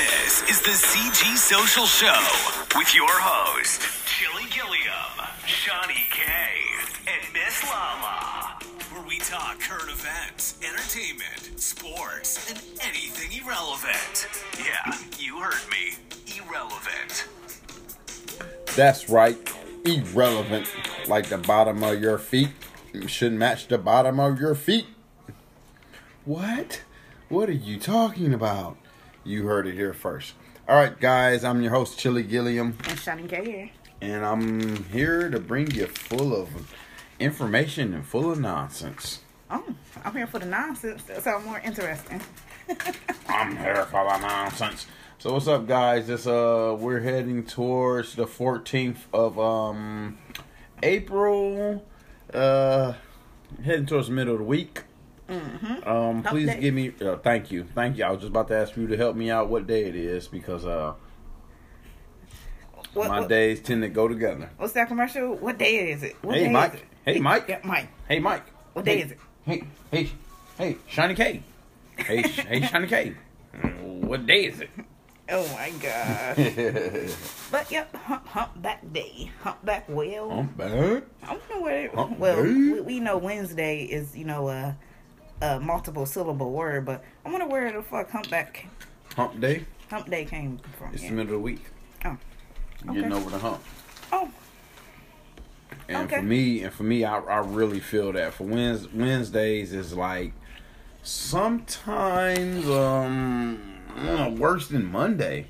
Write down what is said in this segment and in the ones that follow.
This is the CG Social Show with your host, Chili Gilliam, Shawnee K, and Miss Lala. Where we talk current events, entertainment, sports, and anything irrelevant. Yeah, you heard me. Irrelevant. That's right. Irrelevant. Like the bottom of your feet should match the bottom of your feet. What? What are you talking about? You heard it here first. All right, guys, I'm your host, Chili Gilliam, And K here. and I'm here to bring you full of information and full of nonsense. Oh, I'm here for the nonsense. That sounds more interesting. I'm here for the nonsense. So what's up, guys? This uh, we're heading towards the 14th of um April. Uh, heading towards the middle of the week. Mm-hmm. Um, please give me. Uh, thank you, thank you. I was just about to ask you to help me out what day it is because uh, What, my what- days tend to go together. What's that commercial? What day is it? What Hey, Mike. It? Hey, Mike. Yeah, Mike. Hey, Mike. What day Hey, is it? Hey, hey, hey, Shiny K. Hey, hey, Shiny K. What day is it? Oh my gosh. but yep, hump, humpback day. Humpback well. I'm bad. I don't know what it, Hump well, we, we know Wednesday is, you know, a, a multiple syllable word, but I wonder where the fuck humpback Hump day. hump day came from. It's yeah. the middle of the week. Oh. Getting Okay. over the hump. Oh, And Okay. for me, and for me, I, I really feel that for Wednes, Wednesdays is like sometimes um worse than Monday.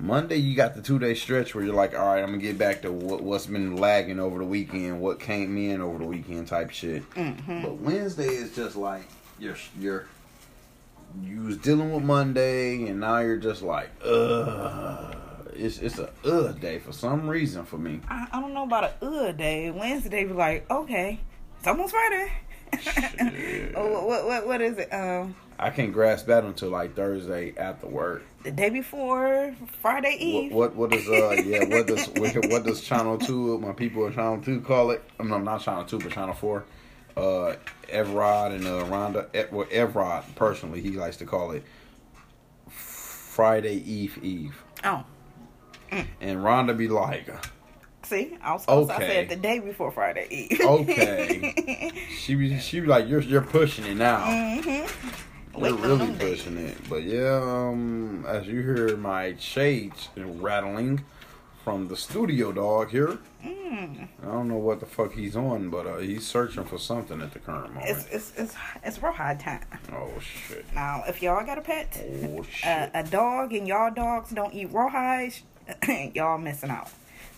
Monday, you got the two day stretch where you're like, all right, I'm gonna get back to what, what's been lagging over the weekend, what came in over the weekend type shit. mm-hmm. But Wednesday is just like you're you're you was dealing with Monday, and now you're just like, ugh. It's it's a ugh day for some reason for me. I, I don't know about a uh day. Wednesday be like, okay, it's almost Friday. Oh, what, what what what is it? Um, I can't grasp that until like Thursday after work. the day before Friday Eve. What what, what does uh yeah what does what, what does Channel Two my people at Channel Two call it? Oh, no, not Channel Two, but Channel Four. Uh, Evrod and uh, Rhonda. Ev- well, Evrod personally, he likes to call it Friday Eve Eve, Oh, and Rhonda be like, see, I was supposed to Okay. say it the day before Friday Eve. Okay. she was she be like you're you're pushing it now. mm-hmm. We're really pushing it. But yeah, um, as you hear my shades rattling from the studio dog here. Mm. I don't know what the fuck he's on, but uh, he's searching for something at the current moment. It's it's it's it's real high time. oh shit! Now, if y'all got a pet, Oh shit! a, dog, and y'all dogs don't eat rawhide, y'all missing out.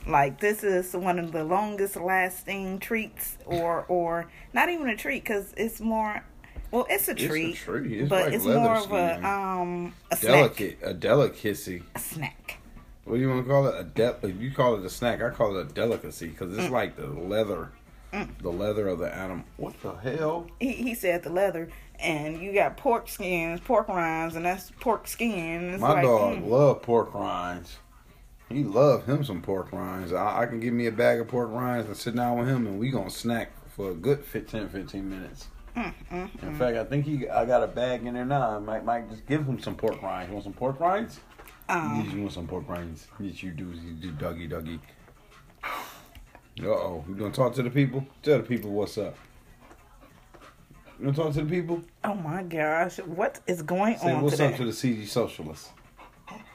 Like this is one of the longest lasting treats, or or not even a treat, because it's more. Well, it's a It's a treat, treat. It's but like it's more of a um a Delicate, a delicacy. A snack. What do you want to call it? A de- You call it a snack. I call it a delicacy because Mm. it's like the leather, the leather of the animal. What the hell? He, he said the leather, and you got pork skins, pork rinds, and that's pork skin. My like, dog mm. love pork rinds. He love him some pork rinds. I, I can give me a bag of pork rinds and sit down with him, and we gonna snack for a good 15, 15 minutes. Mm, mm, In mm. fact, I think he. I got a bag in there now. I might, might just give him some pork rinds. You want some pork rinds? Um, Yes, you want some pork rinds? Yes, you do. You do, doggy, doggy. Uh oh, you gonna talk to the people? Tell the people what's up. You gonna talk to the people? oh my gosh, what is going Say on what's today? up to the CG socialists.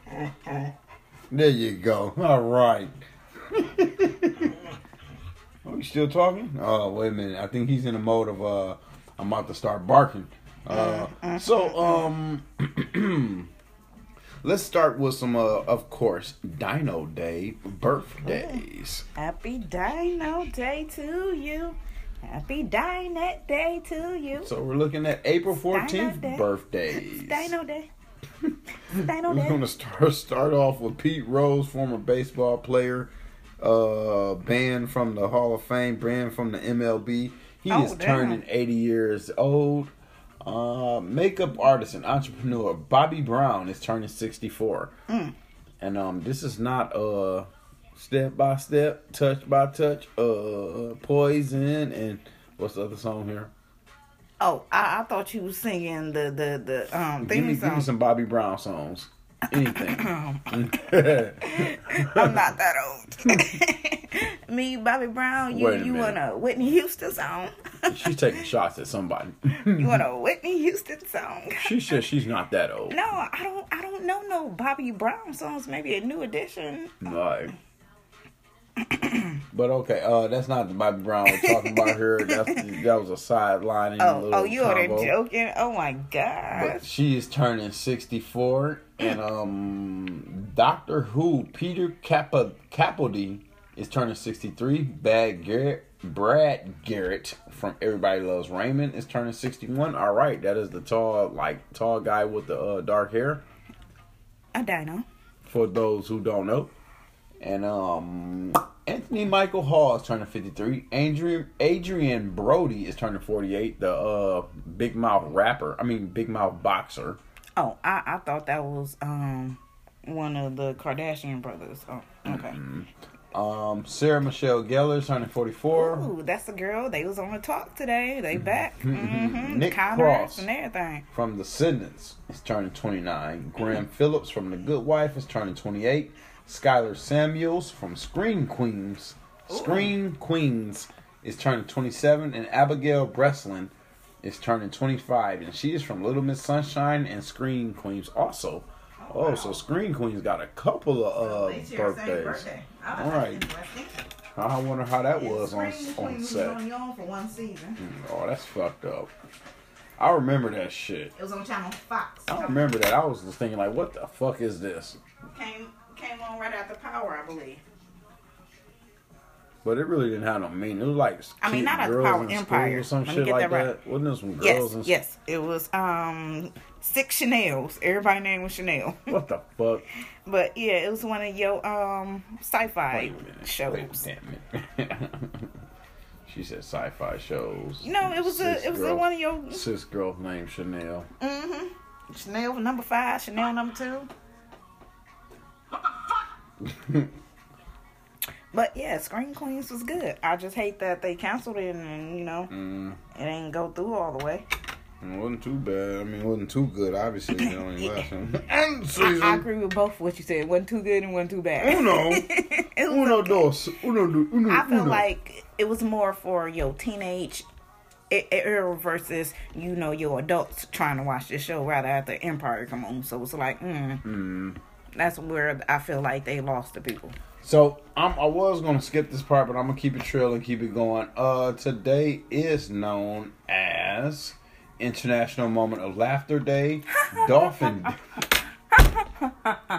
There you go. All right. Are we still talking? Oh, wait a minute. I think he's in a mode of uh I'm about to start barking. Uh so um let's start with some uh of course Dino Day birthdays. Happy Dino Day to you. Happy Dino Day to you. So we're looking at April Dino 14th Day. birthdays. Dino Day. We're gonna start start off with Pete Rose, former baseball player, uh, banned from the Hall of Fame, banned from the MLB. He Oh, is damn. turning 80 years old. Uh, makeup artist and entrepreneur Bobbi Brown is turning 64, Mm. and um, this is not uh step by step, touch by touch, uh, poison, and what's the other song here? Oh, I, I thought you was singing the the the um Give theme me, give me some Bobby Brown songs. anything. I'm not that old. Me, Bobby Brown, you you minute. want a Whitney Houston song? she's taking shots at somebody. you want a Whitney Houston song? she says she's not that old. No, I don't. I don't know no Bobby Brown songs. Maybe a new edition. Right. but okay, uh, that's not the Bobby Brown we're talking about here. That's that was a sideline. Oh, oh, you are joking? Oh my god! But she is turning sixty four, and um, Doctor Who Peter Capa- Capaldi is turning sixty three. Bad Garrett, Brad Garrett from Everybody Loves Raymond is turning sixty one. All right, that is the tall, like tall guy with the uh, dark hair. A dino. for those who don't know. And um Anthony Michael Hall is turning 53. Adrien Adrien Brody is turning 48. The uh big mouth rapper. I mean big mouth boxer. Oh, I I thought that was um one of the Kardashian brothers. Oh, okay. Um Sarah Michelle Gellar is turning 44. Ooh, that's the girl. They was on the talk today. They back. Mm-hmm. Nick Counteract Cross. and everything. From Descendants is turning 29. Graham Phillips from The Good Wife is turning 28. Skyler Samuels from Scream Queens. Scream Queens is turning 27. And Abigail Breslin is turning 25. And she is from Little Miss Sunshine and Scream Queens also. Oh, so Scream Queens got a couple of uh, birthdays. All right. I wonder how that was on, on set. for one season. Oh, that's fucked up. I remember that shit. It was on Channel Fox. I remember that. I was just thinking, like, what the fuck is this? Came came on right after Power, I believe. But it really didn't have no meaning. It was like I mean, not at girls Power school Empire. or some Let me shit get like that right. that. Wasn't there some girls Yes, yes. It was um six Chanel's. Everybody name was Chanel. What the fuck? but yeah, it was one of your um sci-fi minute. shows. Wait, damn it. she said sci-fi shows. No, it was a it was a one of your cis girl named Chanel. mm-hmm. Chanel number five, Chanel number two. But yeah, Scream Queens was good. I just hate that they canceled it and you know Mm, it ain't go through all the way. it wasn't too bad. I mean, it wasn't too good. Obviously, it only lasted one I, season. I agree with both what you said. It wasn't too good and wasn't too bad. Uno, It uno okay. dos, uno do, uno. I feel uno. like it was more for your teenage era versus you know your adults trying to watch this show rather after Empire come on. So it's like, mm, that's where I feel like they lost the people. So I'm, I was gonna skip this part, but I'm gonna keep it trail and keep it going. Uh, today is known as International Moment of Laughter Day. Dolphin.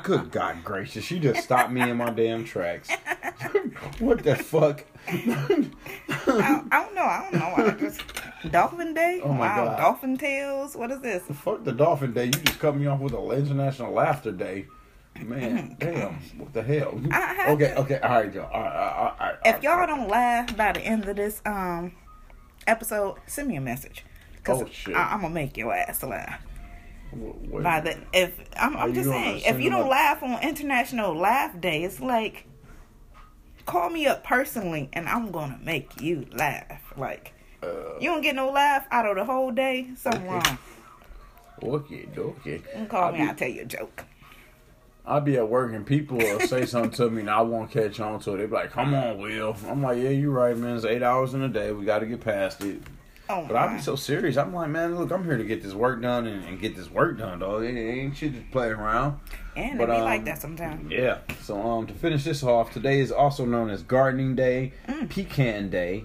Good God gracious! You just stopped me in my damn tracks. what the fuck? I, I don't know. I don't know. I just Dolphin Day. Oh my wow, God. Dolphin Tales. What is this? fuck the Dolphin Day. You just cut me off with the International Laughter Day. Man, damn! What the hell? I Okay, to- okay, all right, Joe. All right, all right, all right, If y'all don't laugh by the end of this um episode, send me a message. Cause Oh, shit. I, I'm gonna make your ass laugh. Wait by the if I'm, I'm just saying if you don't laugh on International Laugh Day, it's like call me up personally and I'm gonna make you laugh. Like Uh, you don't get no laugh out of the whole day, something Okay. wrong. okay, okay. You call I'll me, be- I'll tell you a joke. I'll be at work and people will say something to me and I won't catch on to it. They be like, "Come on, Will." I'm like, "Yeah, you're right, man. It's eight hours in a day. We got to get past it." Oh But I my. be so serious. I'm like, man, look, I'm here to get this work done and, and get this work done, dog. It ain't shit just playing around. and but, it be um, like that sometimes. Yeah. So um, to finish this off, today is also known as Gardening Day, Mm. Pecan Day,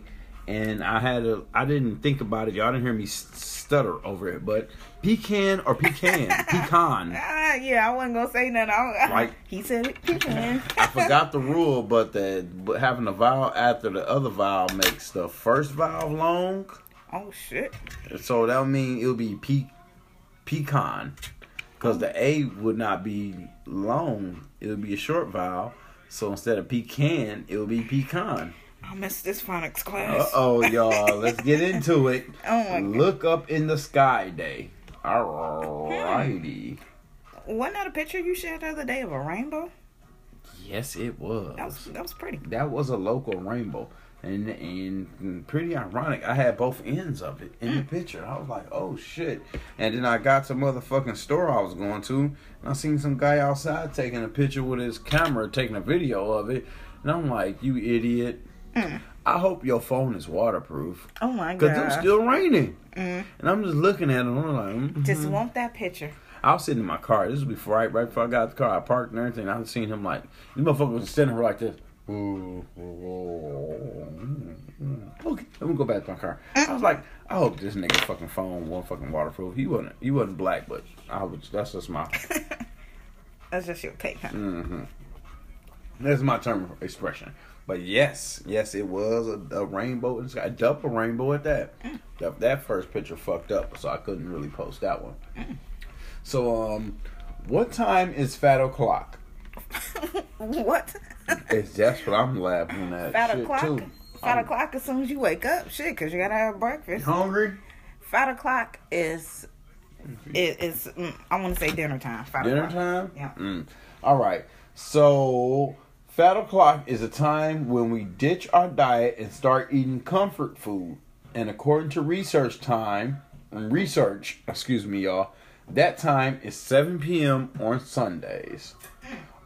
and I had a I didn't think about it. Y'all didn't hear me stutter over it, but pecan or pecan, pecan. Ah, yeah, I wasn't gonna say nothing. I, Like- he said it. He can. I forgot the rule, but the but having a vowel after the other vowel makes the first vowel long. oh shit. So that would mean it would be pe- pecan, because the a would not be long. It would be a short vowel. So instead of pecan, it would be pecan. I missed this phonics class. Uh oh, y'all. Let's get into it. Oh my God. Look up in the sky day. Alrighty. Wasn't that a picture you shared the other day of a rainbow? Yes, it was. That was that was pretty. That was a local rainbow. And, and pretty ironic, I had both ends of it in the picture. I was like, oh shit. And then I got to motherfucking store I was going to, and I seen some guy outside taking a picture with his camera, taking a video of it. And I'm like, you idiot. I hope your phone is waterproof. Oh my god! Because it's still raining. And I'm just looking at it, I'm like, mm Just want that picture. I was sitting in my car. This was before right, right before I got the car. I parked and everything. I seen him like this motherfucker was standing like this. Okay, let me go back to my car. I was like, I hope this nigga fucking phone wasn't fucking waterproof. He wasn't. He wasn't black, but I was. That's just my. That's just your take, huh? hmm That's my term of expression. But yes, yes, it was a, a rainbow. It's got a double rainbow at that. That, that first picture fucked up, so I couldn't really post that one. So, um, what time is Fat O'clock? what? It's that's what I'm laughing at. Fat o'clock. too. Fat I'm o'clock as soon as you wake up. Shit, because you gotta have breakfast. hungry. Five o'clock is it is mm, I want to say dinner time. Five Dinner o'clock. time. Yeah. Mm. All right. So, Fat O'clock is a time when we ditch our diet and start eating comfort food. And according to research time, research, excuse me, y'all, that time is 7 p.m. on Sundays.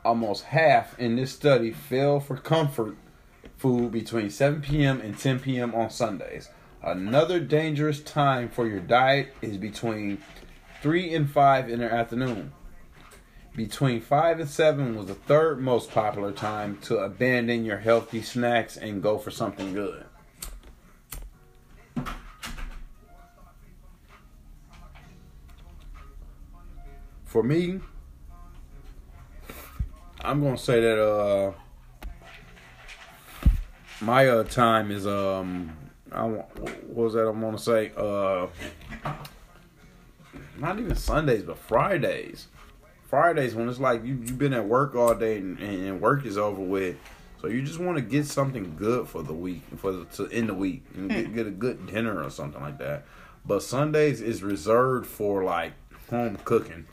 Almost half in this study fell for comfort food between 7 p.m. and 10 p.m. on Sundays. Another dangerous time for your diet is between 3 and 5 in the afternoon. Between 5 and 7 was the third most popular time to abandon your healthy snacks and go for something good. For me, I'm gonna say that uh my uh time is um I want what was that I'm gonna say uh not even Sundays but Fridays. Fridays when it's like you you've been at work all day and, and work is over with, so you just want to get something good for the week for the to end the week and get, hmm. get a good dinner or something like that. But Sundays is reserved for like home cooking.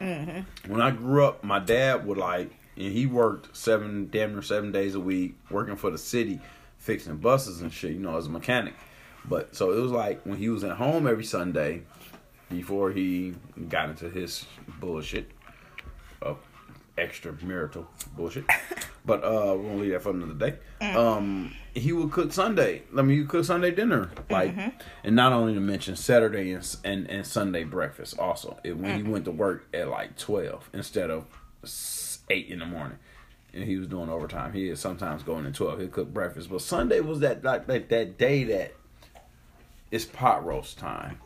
Mm-hmm. When I grew up, my dad would like, and he worked seven, damn near seven days a week, working for the city, fixing buses and shit, you know, as a mechanic. But so it was like when he was at home every Sunday, before he got into his bullshit, uh, extramarital bullshit. but uh, we'll leave that for another day. Um, he would cook Sunday. I mean, you cook Sunday dinner, like, and not only to mention Saturday and and, and Sunday breakfast. Also, it, when he went to work at like twelve instead of eight in the morning. And he was doing overtime. He is sometimes going at twelve. He'd cook breakfast, but Sunday was that like that, that day that it's pot roast time.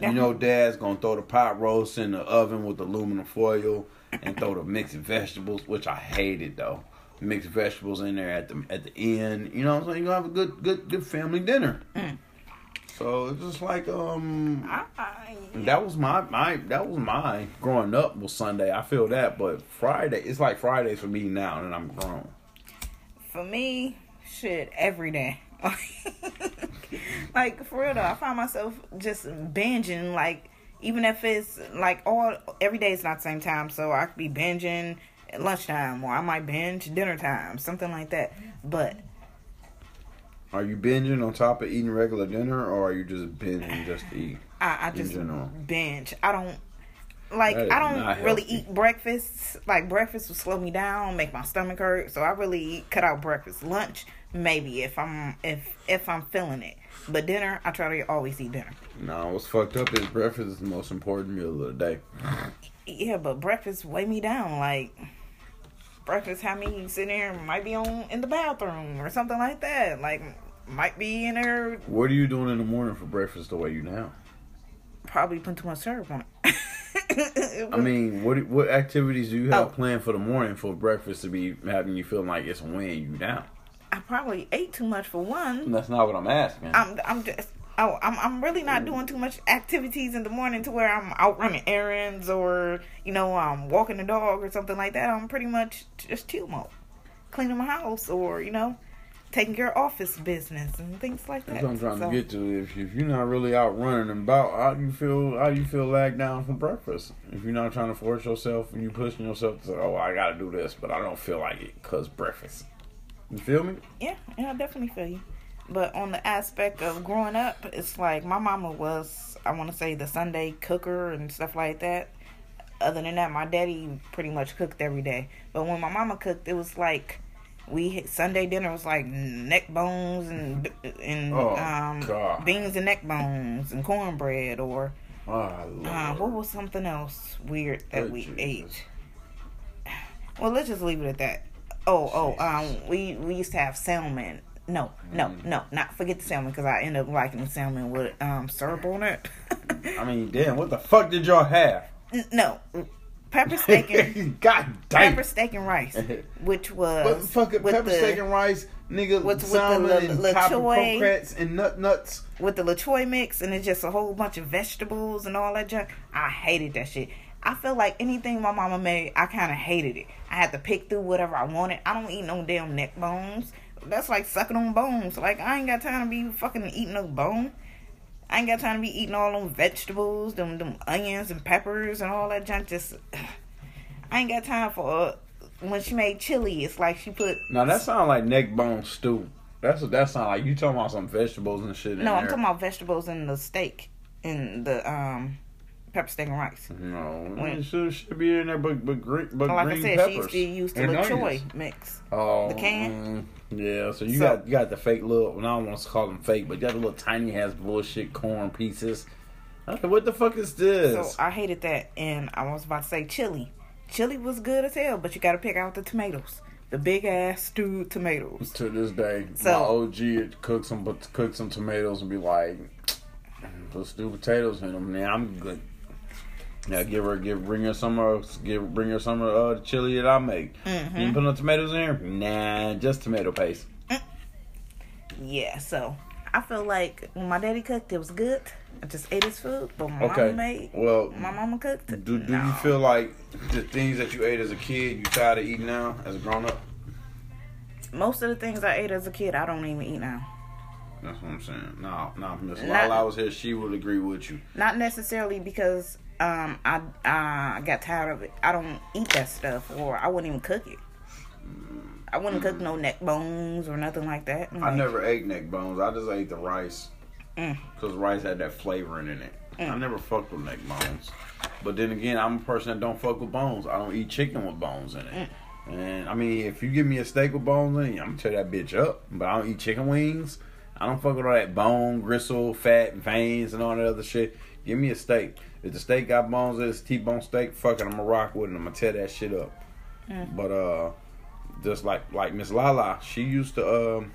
You know, Dad's gonna throw the pot roast in the oven with aluminum foil and throw the mixed vegetables, which I hated though. Mixed vegetables in there at the at the end. You know what I'm saying? You gonna have a good good good family dinner. So it's just like um I, I, that was my my that was my growing up was Sunday. I feel that, but Friday it's like Fridays for me now and I'm grown. for me, shit, every day. like for real though, I find myself just binging. Like even if it's like all every day is not the same time, so I could be binging at lunchtime, or I might binge dinner time, something like that. But Are you binging on top of eating regular dinner, or are you just binging just to eat? I, I just general. binge. I don't like. I don't really eat breakfast. Like breakfast will slow me down, make my stomach hurt. So I really cut out breakfast. Lunch, maybe if I'm if if I'm feeling it. But dinner, I try to always eat dinner. No, what's fucked up is breakfast is the most important meal of the day. Yeah, but breakfast weigh me down. Like breakfast have me sitting there, might be on in the bathroom or something like that. Like might be in there, What are you doing in the morning for breakfast to weigh you down? probably putting too much syrup on it. I mean, what what activities do you have Oh. planned for the morning for breakfast to be having you feel like it's weighing you down? I probably ate too much for one. That's not what I'm asking. I'm I'm just oh I'm I'm really not mm. doing too much activities in the morning to where I'm out running errands or you know I'm walking the dog or something like that. I'm pretty much just chill mode, cleaning my house or you know taking care of office business and things like that. That's what I'm trying So, to get to. If, if you're not really out running and about, how do you feel? How do you feel lagged down from breakfast? If you're not trying to force yourself and you pushing yourself to say, "Oh, I got to do this," but I don't feel like it because breakfast. You feel me? Yeah, yeah, I definitely feel you. But on the aspect of growing up, it's like my mama was, I want to say, the Sunday cooker and stuff like that. Other than that, my daddy pretty much cooked every day. But when my mama cooked, it was like we had, Sunday dinner was like neck bones and and Oh, um, beans and neck bones and cornbread or Oh, uh, what was something else weird that Oh, we Jesus. ate? Well, let's just leave it at that. Oh, oh, um, we we used to have salmon. No, no, Mm. no, not forget the salmon because I end up liking the salmon with um syrup on it. I mean, damn, what the fuck did y'all have? N- no, pepper steak and God damn. pepper steak and rice, which was What fucking with pepper the, steak and rice, nigga, with the salmon la- and la- choy. and nut nuts. with the LaChoy mix and it's just a whole bunch of vegetables and all that junk. I hated that shit. I feel like anything my mama made, I kind of hated it. I had to pick through whatever I wanted. I don't eat no damn neck bones. That's like sucking on bones. Like, I ain't got time to be fucking eating no bone. I ain't got time to be eating all them vegetables, them, them onions and peppers and all that junk. Just, I ain't got time for, uh, when she made chili, it's like she put Now that sound like neck bone stew. That's what that sound like. You talking about some vegetables and shit No, there. I'm talking about vegetables and the steak, and the um pepper steak and rice. No, When- it should, should be in there, but but green, but Like green I said, peppers. she used to use the and LaChoy onions. mix. Oh, the can? mm, yeah, so you So- got you got the fake little. Well, I don't want to call them fake, but you got the little tiny ass bullshit corn pieces. Okay, what the fuck is this? So I hated that, and I was about to say chili. Chili was good as hell, but you got to pick out the tomatoes, the big ass stewed tomatoes. to this day, So- my OG would cook some but cook some tomatoes and be like, put stewed potatoes in them. Now I'm good. Now give her give bring her some of give bring her some of uh, the chili that I make. Mm-hmm. You put no tomatoes in here? Nah, just tomato paste. Yeah, so I feel like when my daddy cooked, it was good. I just ate his food, but my Okay. mama made. Well, My mama cooked. do do no. you feel like the things that you ate as a kid you tired of eating now as a grown up? most of the things I ate as a kid, I don't even eat now. That's what I'm saying. No, no, Miss Lala was here. She would agree with you. Not necessarily because um I I got tired of it. I don't eat that stuff, or I wouldn't even cook it. I wouldn't cook no neck bones or nothing like that. I never ate neck bones. I just ate the rice Mm. because rice had that flavoring in it. I never fucked with neck bones. But then again, I'm a person that don't fuck with bones. I don't eat chicken with bones in it. And I mean, if you give me a steak with bones in it, I'm gonna tear that bitch up. But I don't eat chicken wings. I don't fuck with all that bone, gristle, fat, veins, and all that other shit. Give me a steak. If the steak got bones, in it's T-bone steak. Fuck it, I'm gonna rock with it. I'm gonna tear that shit up. But uh, just like like Miss Lala, she used to um.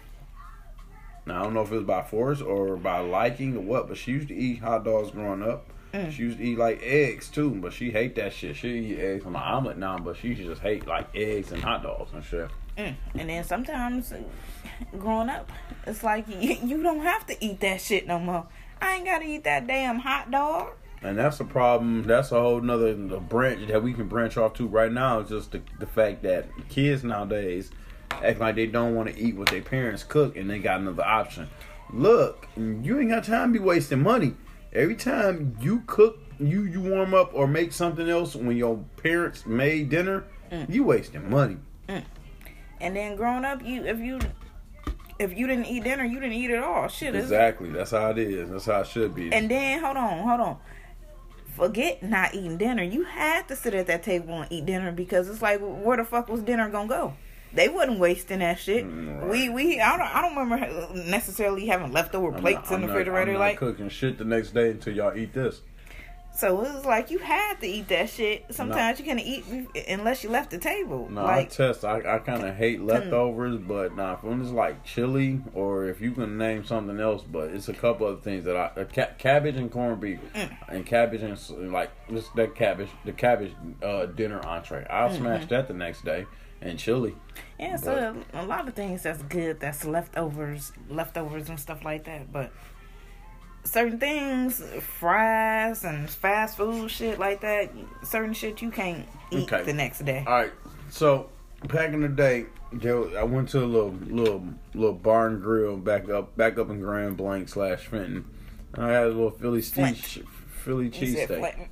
Now I don't know if it was by force or by liking or what, but she used to eat hot dogs growing up. She used to eat like eggs too, but she hate that shit. She eat eggs on the omelet now, but she just hate like eggs and hot dogs and shit. Mm. And then sometimes, growing up, it's like you, you don't have to eat that shit no more. I ain't gotta eat that damn hot dog. And that's a problem. That's a whole nother branch that we can branch off to right now. Is just the, the fact that kids nowadays act like they don't want to eat what their parents cook, and they got another option. Look, you ain't got time to be wasting money. Every time you cook, you you warm up or make something else when your parents made dinner, mm. you wasting money. Mm. And then growing up, you if you if you didn't eat dinner, you didn't eat at all. Shit, Exactly. That's how it is. That's how it should be. And then hold on, hold on. Forget not eating dinner. You had to sit at that table and eat dinner because it's like, where the fuck was dinner gonna go? They wasn't wasting that shit. Mm, We we I don't I don't remember necessarily having leftover plates not- in the I'm refrigerator not like. cooking shit the next day until y'all eat this. So it was like you had to eat that shit. Sometimes you can't eat unless you left the table. No, like I test. I, I kind of hate leftovers, but nah, if it's like chili or if you can name something else, but it's a couple other things that I uh, ca- cabbage and corned beef Mm. and cabbage and like this that cabbage the cabbage uh, dinner entree. I'll Mm-hmm. smash that the next day and chili. Yeah, so a lot of things that's good, that's leftovers, leftovers and stuff like that. But certain things, fries and fast food shit like that, certain shit you can't eat Okay. the next day. All right, so back in the day, was- I went to a little little little barn grill back up back up in Grand Blanc slash Fenton. And I had a little Philly Flint. cheese Philly said cheesesteak.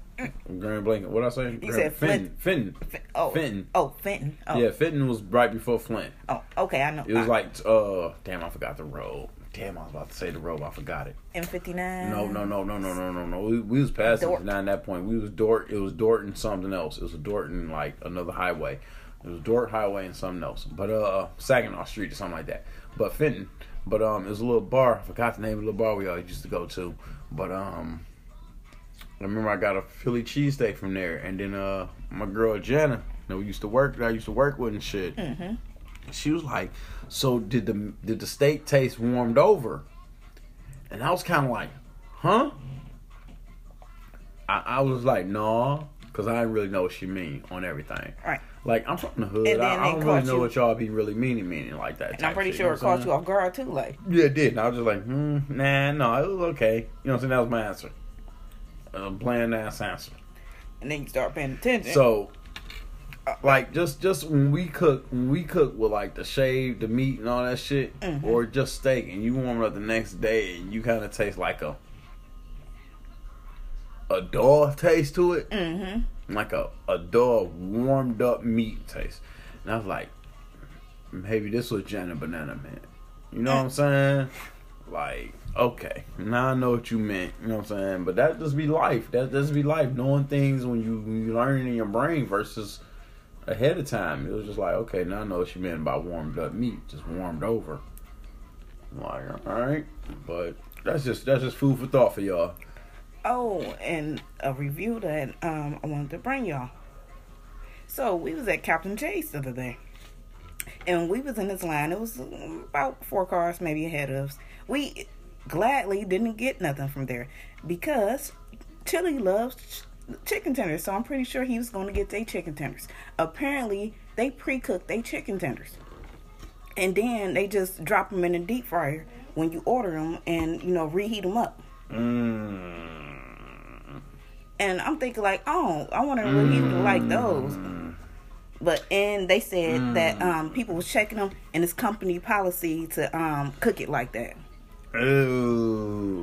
Grand Blanket. What I say? You said Fenton. Flint. Fenton. F- oh, Fenton. Oh, Fenton. Oh, Yeah, Fenton was right before Flint. oh, okay. I know. It was Uh, like, uh, damn, I forgot the road. Damn, I was about to say the road, I forgot it. M fifty nine. No, no, no, no, no, no, no, no. We, we was past Dort. it at that point. We was Dort. It was Dorton something else. It was a Dorton like another highway. It was Dort Highway and something else. But uh, Saginaw Street or something like that. But Fenton. But um, it was a little bar. I forgot the name of the bar we always used to go to. But um, I remember I got a Philly cheesesteak from there, and then uh, my girl Jenna, that we used to work, that I used to work with and shit. Mm-hmm. She was like, "So did the did the steak taste warmed over?" And I was kind of like, "Huh?" I, I was like, "No," because I didn't really know what she mean on everything. Right. Like I'm from the hood. I, I don't really know you- what y'all be really meaning, meaning like that. And I'm pretty shit, sure know it caught you off guard too. Like, yeah, it did. And I was just like, hmm, nah, no, it was okay. You know what I'm saying? That was my answer. A bland ass answer. and then you start paying attention. So, like, just just when we cook, when we cook with like the shave, the meat, and all that shit, Mhm. or just steak, and you warm it up the next day, and you kind of taste like a a dull taste to it, mm-hmm. like a a dull warmed up meat taste. And I was like, maybe this was Jenna Banana Man. You know what I'm saying? Like, okay, now I know what you meant. You know what I'm saying? But that just be life. That just be life. Knowing things when you when you learn in your brain versus ahead of time. It was just like, okay, now I know what you meant by warmed up meat, just warmed over. I'm like, all right, but that's just that's just food for thought for y'all. Oh, and a review that um I wanted to bring y'all. So we was at Captain Chase the other day, and we was in this line. It was about four cars maybe ahead of us. We gladly didn't get nothing from there because Chili loves chicken tenders. So I'm pretty sure he was going to get their chicken tenders. Apparently, they pre-cooked their chicken tenders, and then they just drop them in the deep fryer when you order them, and you know reheat them up. Mm. And I'm thinking like, oh, I want to reheat them like those. But and they said that um, people was checking them, and it's company policy to um, cook it like that. Ooh.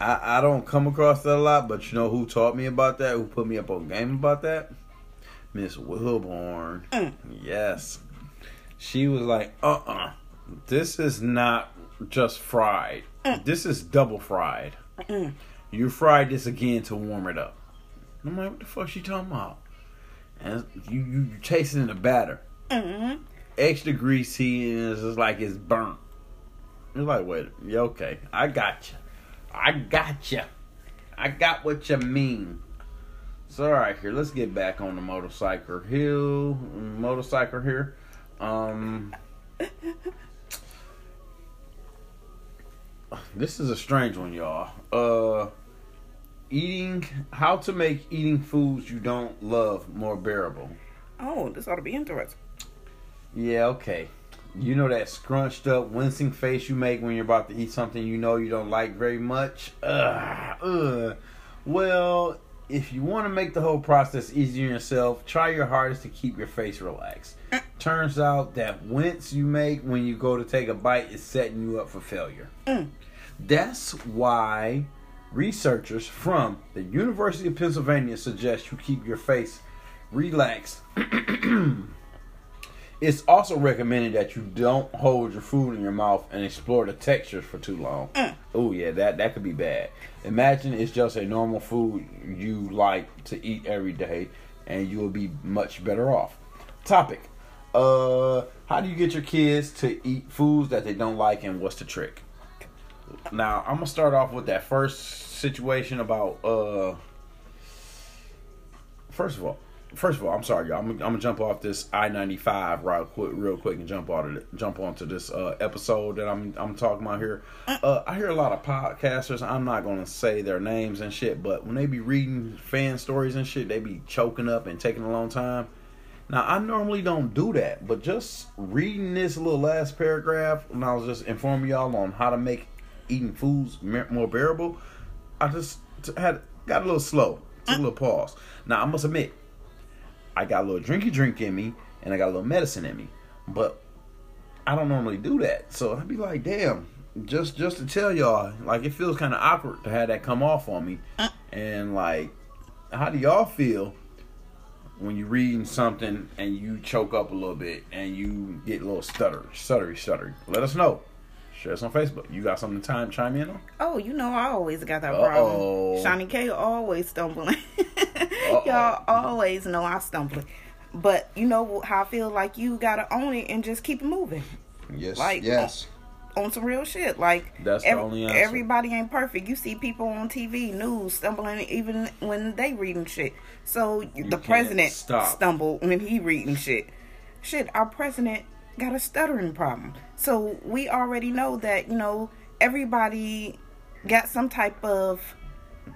I, I don't come across that a lot, but you know who taught me about that? Who put me up on game about that? Miss Wilborn. Mm. Yes. She was like, uh uh This is not just fried. This is double fried. Mm. You fried this again to warm it up. I'm like, what the fuck she talking about? And you you, you tasting the batter. Mm-hmm. Extra greasy and it's just like it's burnt. It's like, wait, yeah, okay, I got you. I got you. I got what you mean. So, all right, here, let's get back on the motorcycle hill. Motorcycle here. Um, this is a strange one, y'all. Uh, eating, how to make eating foods you don't love more bearable. Oh, this ought to be interesting. Yeah, okay. You know that scrunched up, wincing face you make when you're about to eat something you know you don't like very much? Ugh. Ugh. Well, if you want to make the whole process easier on yourself, try your hardest to keep your face relaxed. Turns out that wince you make when you go to take a bite is setting you up for failure. Mm. That's why researchers from the University of Pennsylvania suggest you keep your face relaxed It's also recommended that you don't hold your food in your mouth and explore the textures for too long. Oh yeah, that that could be bad. Imagine it's just a normal food you like to eat every day, and you will be much better off. Topic: Uh, how do you get your kids to eat foods that they don't like, and what's the trick? Now I'm gonna start off with that first situation about uh. First of all, first of all, I'm sorry, y'all. I'm, I'm gonna jump off this I-95 real quick, real quick, and jump jump onto this uh, episode that I'm I'm talking about here. Uh, I hear a lot of podcasters. I'm not gonna say their names and shit, but when they be reading fan stories and shit, they be choking up and taking a long time. Now I normally don't do that, but just reading this little last paragraph, when I was just informing y'all on how to make eating foods more bearable, I just had got a little slow, took a little pause. Now I must admit, I got a little drinky drink in me, and I got a little medicine in me, but I don't normally do that. So I'd be like, damn, just just to tell y'all, like it feels kind of awkward to have that come off on me, Uh. and like, how do y'all feel when you're reading something and you choke up a little bit and you get a little stutter, stuttery, stuttery? Let us know. Share us on Facebook. You got something to time chime in on? Oh, you know I always got that Uh-oh. problem. Shawnee K always stumbling. Y'all always know I stumbling. But you know how I feel like you gotta own it and just keep it moving Yes. Like, yes. on some real shit. Like That's the only answer. everybody ain't perfect. You see people on TV, news stumbling even when they reading shit. So the president stop. stumbled when he reading shit. Shit, our president got a stuttering problem. So we already know that you know everybody got some type of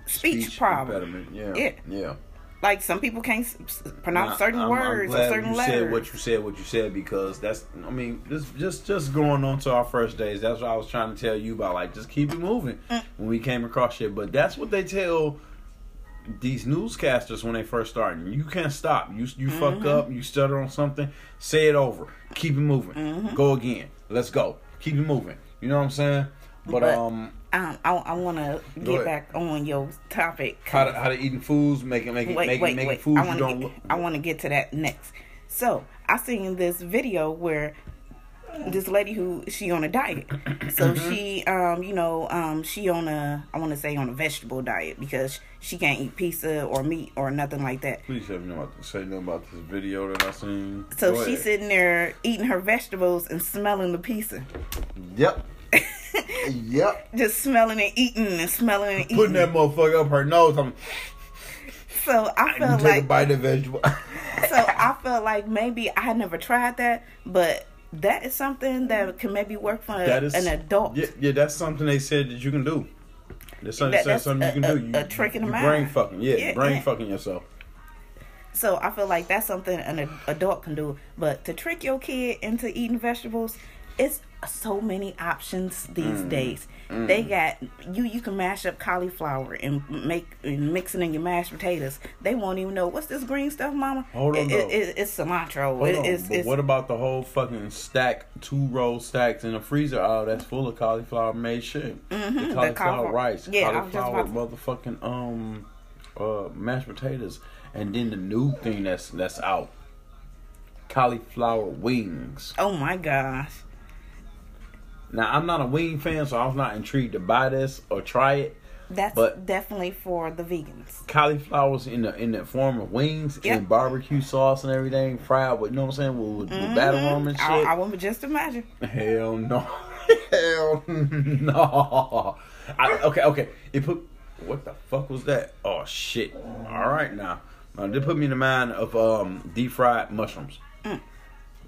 speech, problem. impediment. Yeah. Yeah. Yeah. Like some people can't pronounce Nah, certain I'm- I'm words or glad certain you letters. Said what you said, what you said, because that's. I mean, just just just going on to our first days. That's what I was trying to tell you about. Like, just keep it moving. Mm. When we came across shit, but that's what they tell these newscasters when they first start. You can't stop. You you fuck Mm-hmm. up. You stutter on something. Say it over. Keep it moving. Mm-hmm. Go again. Let's go. Keep it moving. You know what I'm saying? But, But- um, um, I, I want to get back on your topic. how to how to eating foods, making making wait, making wait, making wait. foods I you don't. to. look- I want to get to that next. So I seen this video where this lady who she on a diet. So Mm-hmm. she, um, you know, um, she on a I want to say on a vegetable diet because she can't eat pizza or meat or nothing like that. Please have me about say nothing about this video that I seen. So Go she's ahead. sitting there eating her vegetables and smelling the pizza, Yep. yep. just smelling and eating and smelling and eating. Putting that motherfucker up her nose. I'm so I I felt take a like bite of vegetable. so I felt like maybe I had never tried that, but that is something that can maybe work for that is an adult. Yeah, yeah, that's something they said that you can do. That's something, That- that's something you can a- do. You, a trick in the mind. brain fucking. Yeah, Yeah, brain yeah. fucking yourself. So I feel like that's something an adult can do. But to trick your kid into eating vegetables, it's so many options these Mm. days. They got you. You can mash up cauliflower and make and mix it in your mashed potatoes. They won't even know what's this green stuff, Mama. Hold on, It- it- it- it's cilantro. Hold on, it's, but it's, what about the whole fucking stack, two roll stacks in the freezer? Oh, that's full of cauliflower made shit. Mm-hmm, The the cauliflower cauliflower- rice, Yeah, I was just cauliflower motherfucking um uh mashed potatoes, and then the new thing that's that's out, cauliflower wings. oh my gosh. Now I'm not a wing fan, so I was not intrigued to buy this or try it. That's But- definitely for the vegans. Cauliflowers in the in the form of wings Yep. and barbecue sauce and everything, fried with you know what I'm saying, with, with, with batter and shit. Mm-hmm. I, I would just imagine. Hell no. Hell no. I, okay, okay. It put what the fuck was that? Oh shit. All right now. Now they put me in the mind of um deep fried mushrooms. Mm.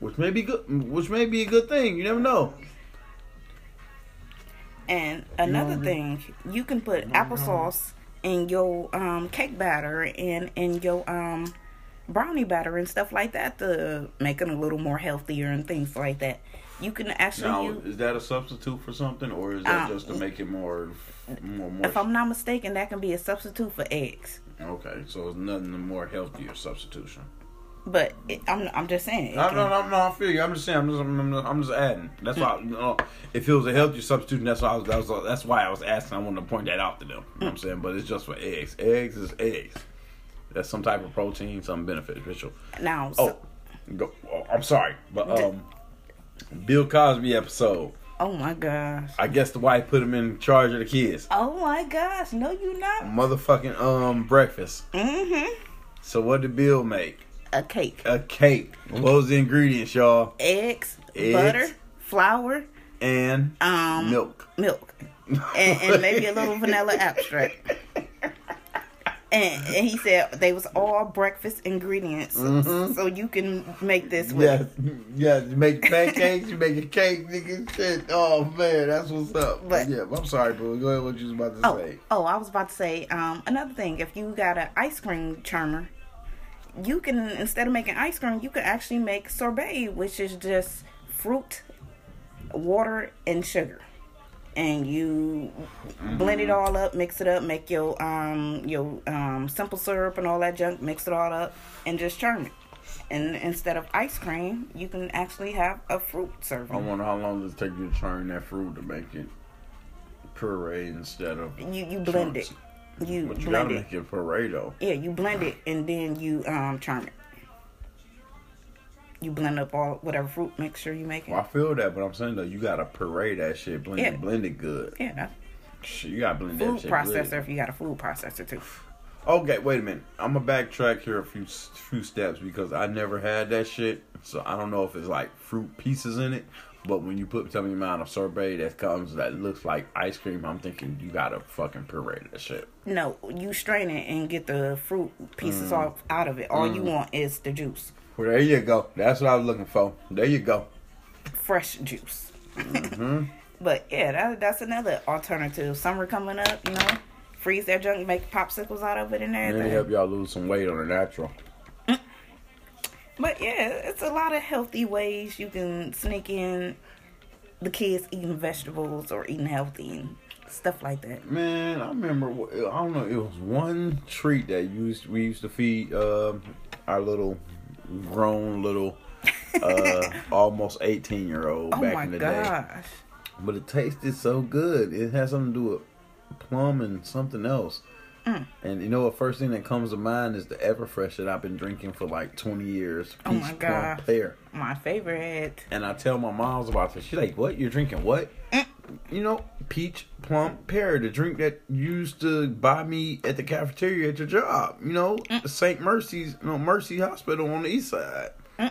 Which may be good which may be a good thing. You never know. And another hungry? thing, you can put applesauce in your um, cake batter and in your um, brownie batter and stuff like that to make it a little more healthier and things like that. You can actually Now use, is that a substitute for something or is that Um, just to make it more more more if I'm not mistaken, that can be a substitute for eggs. Okay, so it's nothing more healthier substitution. But it, I'm I'm just saying. No, can- no, no, no, I feel you. I'm just saying. I'm just, I'm, I'm, just adding. That's why. You know, if it was a healthy substitute, that's why I was, that was. That's why I was asking. I wanted to point that out to them. You know what I'm saying? But it's just for eggs. Eggs is eggs. That's some type of protein, some beneficial. Now, Oh, so, go, oh, I'm sorry, but um, Bill Cosby episode. oh my gosh. I guess the wife put him in charge of the kids. Oh my gosh. No, you not. Motherfucking um breakfast. Mm-hmm. So what did Bill make? A cake. A cake. What was the ingredients, y'all? Eggs, Eggs. butter, flour, And um, milk. milk, and, and maybe a little vanilla extract. And, and he said they was all breakfast ingredients, so you can make this with. Yes, yes. You make pancakes, you make a cake, nigga. Shit. Oh man, that's what's up. But- yeah, I'm sorry, boo. Go ahead. What you was about to Oh, say? oh, I was about to say um, another thing. If you got an ice cream churner, you can instead of making ice cream, you can actually make sorbet, which is just fruit, water, and sugar. And you blend it all up, mix it up, make your um your um simple syrup and all that junk, mix it all up, and just churn it. And instead of ice cream, you can actually have a fruit serving. I wonder how long does it take you to churn that fruit to make it puree instead of. You you blend it. You But you blend gotta it. make it though. Yeah, you blend it and then you um churn it. You blend up all whatever fruit mixture you make it. Well, I feel that, but I'm saying though, you gotta puree that shit, blend Yeah. it, blend it good. Yeah, you gotta blend food that shit processor good. if you got a food processor too. Okay, wait a minute. I'm gonna backtrack here a few few steps because I never had that shit, so I don't know if it's like fruit pieces in it. But when you put tell me the amount of sorbet that comes that looks like ice cream, I'm thinking you gotta fucking puree that shit. No, you strain it and get the fruit pieces Mm. off out of it. All you want is the juice, Well, there you go. That's what I was looking for. There you go. fresh juice. Mm-hmm. But yeah, that, that's another alternative. Summer coming up, you know, freeze that junk, make popsicles out of it and everything. help y'all lose some weight on the natural. But yeah, it's a lot of healthy ways you can sneak in the kids eating vegetables or eating healthy and stuff like that. Man, I remember. I don't know. It was one treat that used we used to feed um our little grown little uh almost 18 year old Oh back in the day. But it tasted so good. It has something to do with plum and something else. Mm. And you know what? First thing that comes to mind is the Everfresh that I've been drinking for like 20 years. Oh my Peach God. pear. My favorite. And I tell my mom's about this. She's like, "What? You're drinking what?" Mm. You know, peach plum pear, the drink that you used to buy me at the cafeteria at your job. You know, Mm. St. Mercy's, no Mercy Hospital on the east side. Mm.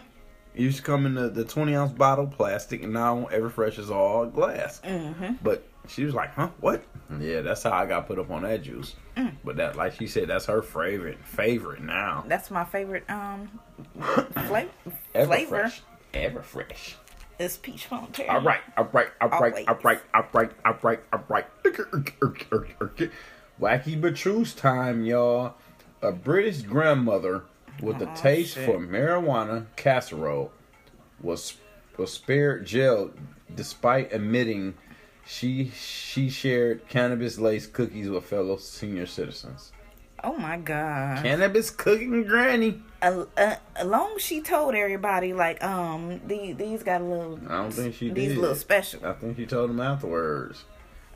It used to come in the, the 20 ounce bottle, plastic, and now Everfresh is all glass. Mm-hmm. But she was like, "Huh? What?" Yeah, that's how I got put up on that juice. Mm. But that, like she said, that's her favorite favorite now. That's my favorite um fla- flavor. Everfresh. Everfresh. is peach plum. All right, all right, all right, all right, all right, all right, all right. Wacky but truth time, y'all. A British grandmother with a taste shit. for marijuana casserole was was spared jail despite admitting she she shared cannabis laced cookies with fellow senior citizens. Oh my god. Cannabis cooking granny. Uh, uh, as she told everybody, like, um, these these got a little. I don't think she did these did. little special. I think she told them afterwards.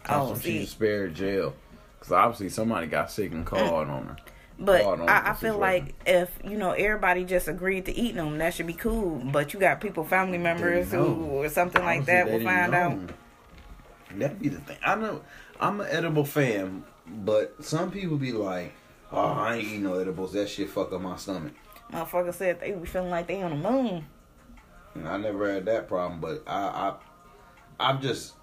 Oh, see. she spared jail. Because obviously somebody got sick and called on her. But I, I feel like if you know everybody just agreed to eat them, that should be cool. But you got people, family members who or something like that will find out. That'd be the thing. I know I'm an edible fan, but some people be like, "Oh, I ain't eating no edibles. That shit fuck up my stomach." Motherfucker said they be feeling like they on the moon. And I never had that problem, but I, I, I've just,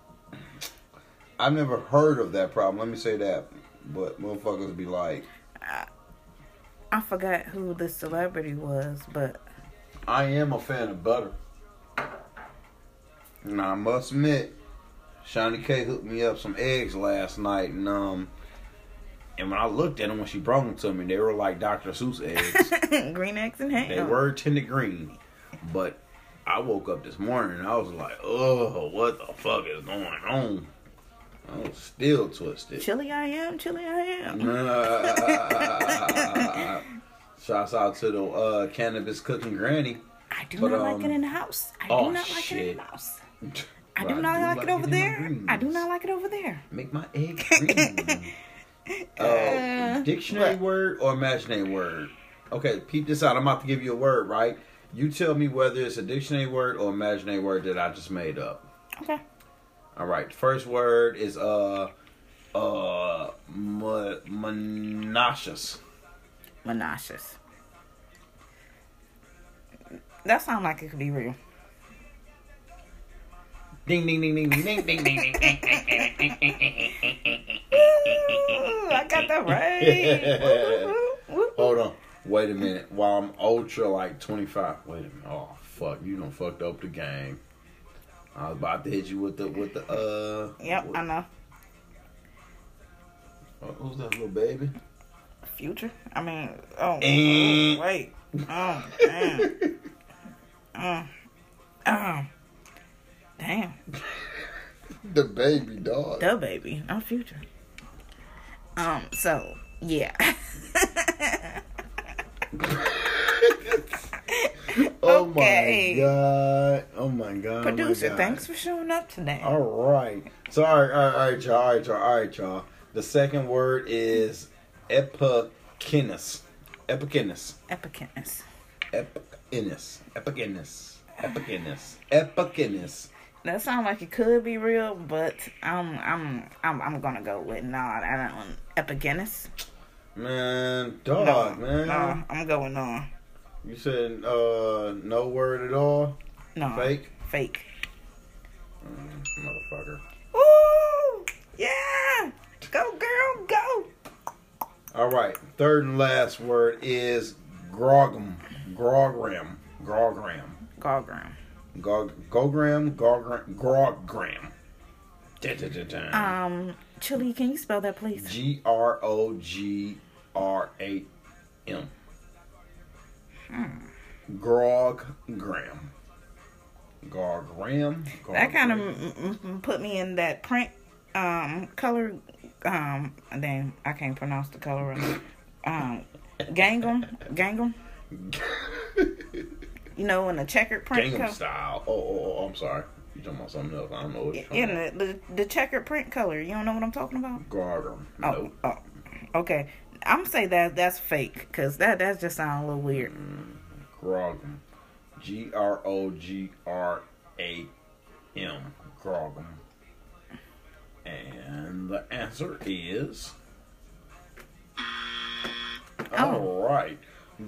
I've never heard of that problem. Let me say that. But motherfuckers be like, I forgot who the celebrity was, but I am a fan of butter. And I must admit, Shawnee K hooked me up some eggs last night, and um, and when I looked at them when she brought them to me, they were like Dr. Seuss eggs. green eggs and ham. they were tinted green, but I woke up this morning and I was like, oh, what the fuck is going on? I was still twisted. chili. I am chili. I am. Shouts out to the uh, cannabis cooking granny. I do But, not like um, it in the house. I oh, do not like it in the house. I do not like, it over there. I do not like it over there. Make my egg green. uh, dictionary what? word or imaginary word? Okay, peep this out. I'm about to give you a word, right? You tell me whether it's a dictionary word or imaginary word that I just made up. Okay. All right. The first word is uh uh mo- monotonous. Monotonous. That sounds like it could be real. Ding ding ding ding ding ding ding ding ding. ding, ding, ding, ding, ding. Ooh, I got that right. Hold on. Wait a minute. While I'm ultra like 25. Wait a minute. Oh fuck! You done fucked up the game. I was about to hit you with the with the uh. Yep, with- I know. Oh, who's that little baby? Future. I mean, oh, Eh. oh, wait. Oh, damn. Oh, oh, damn. The baby dog. The baby, not future. Um. So yeah. Oh my god. Oh my god. Producer, oh my god. thanks for showing up today. All right. So all right, all right, all right, y'all, all right, y'all, all right, y'all. The second word is epichinus. Epichinus. Epicness. Epichinus. Epichinus. Epichinus. Epichinus. That sounds like it could be real, but I'm I'm I'm I'm gonna go with no. I don't Epicness. Man, dog, man. no, I'm going on. You said uh no word at all? No, Fake? fake. Mm, motherfucker. Ooh, yeah, go girl, go. All right. Third and last word is grogum. Grogram. Grogram. Gargram. Gog, gogram. Gogram. Grogram. Um, Chili, can you spell that, please? G R O G R A M. Grogram. Grogram. That kind of put me in that print um color um then I can't pronounce the color of it. um gangnam gangnam you know in a checkered print Gangnam color style. Oh, oh, oh, oh, I'm sorry. You talking about something else? I don't know what you're talking in about. the, the the checkered print color you don't know what I'm talking about Grogram. oh Nope. oh okay I'm gonna say that that's fake because that that just sounds a little weird mm-hmm. Grogum. G R O G R A M. Grogum. And the answer is. Oh. All right.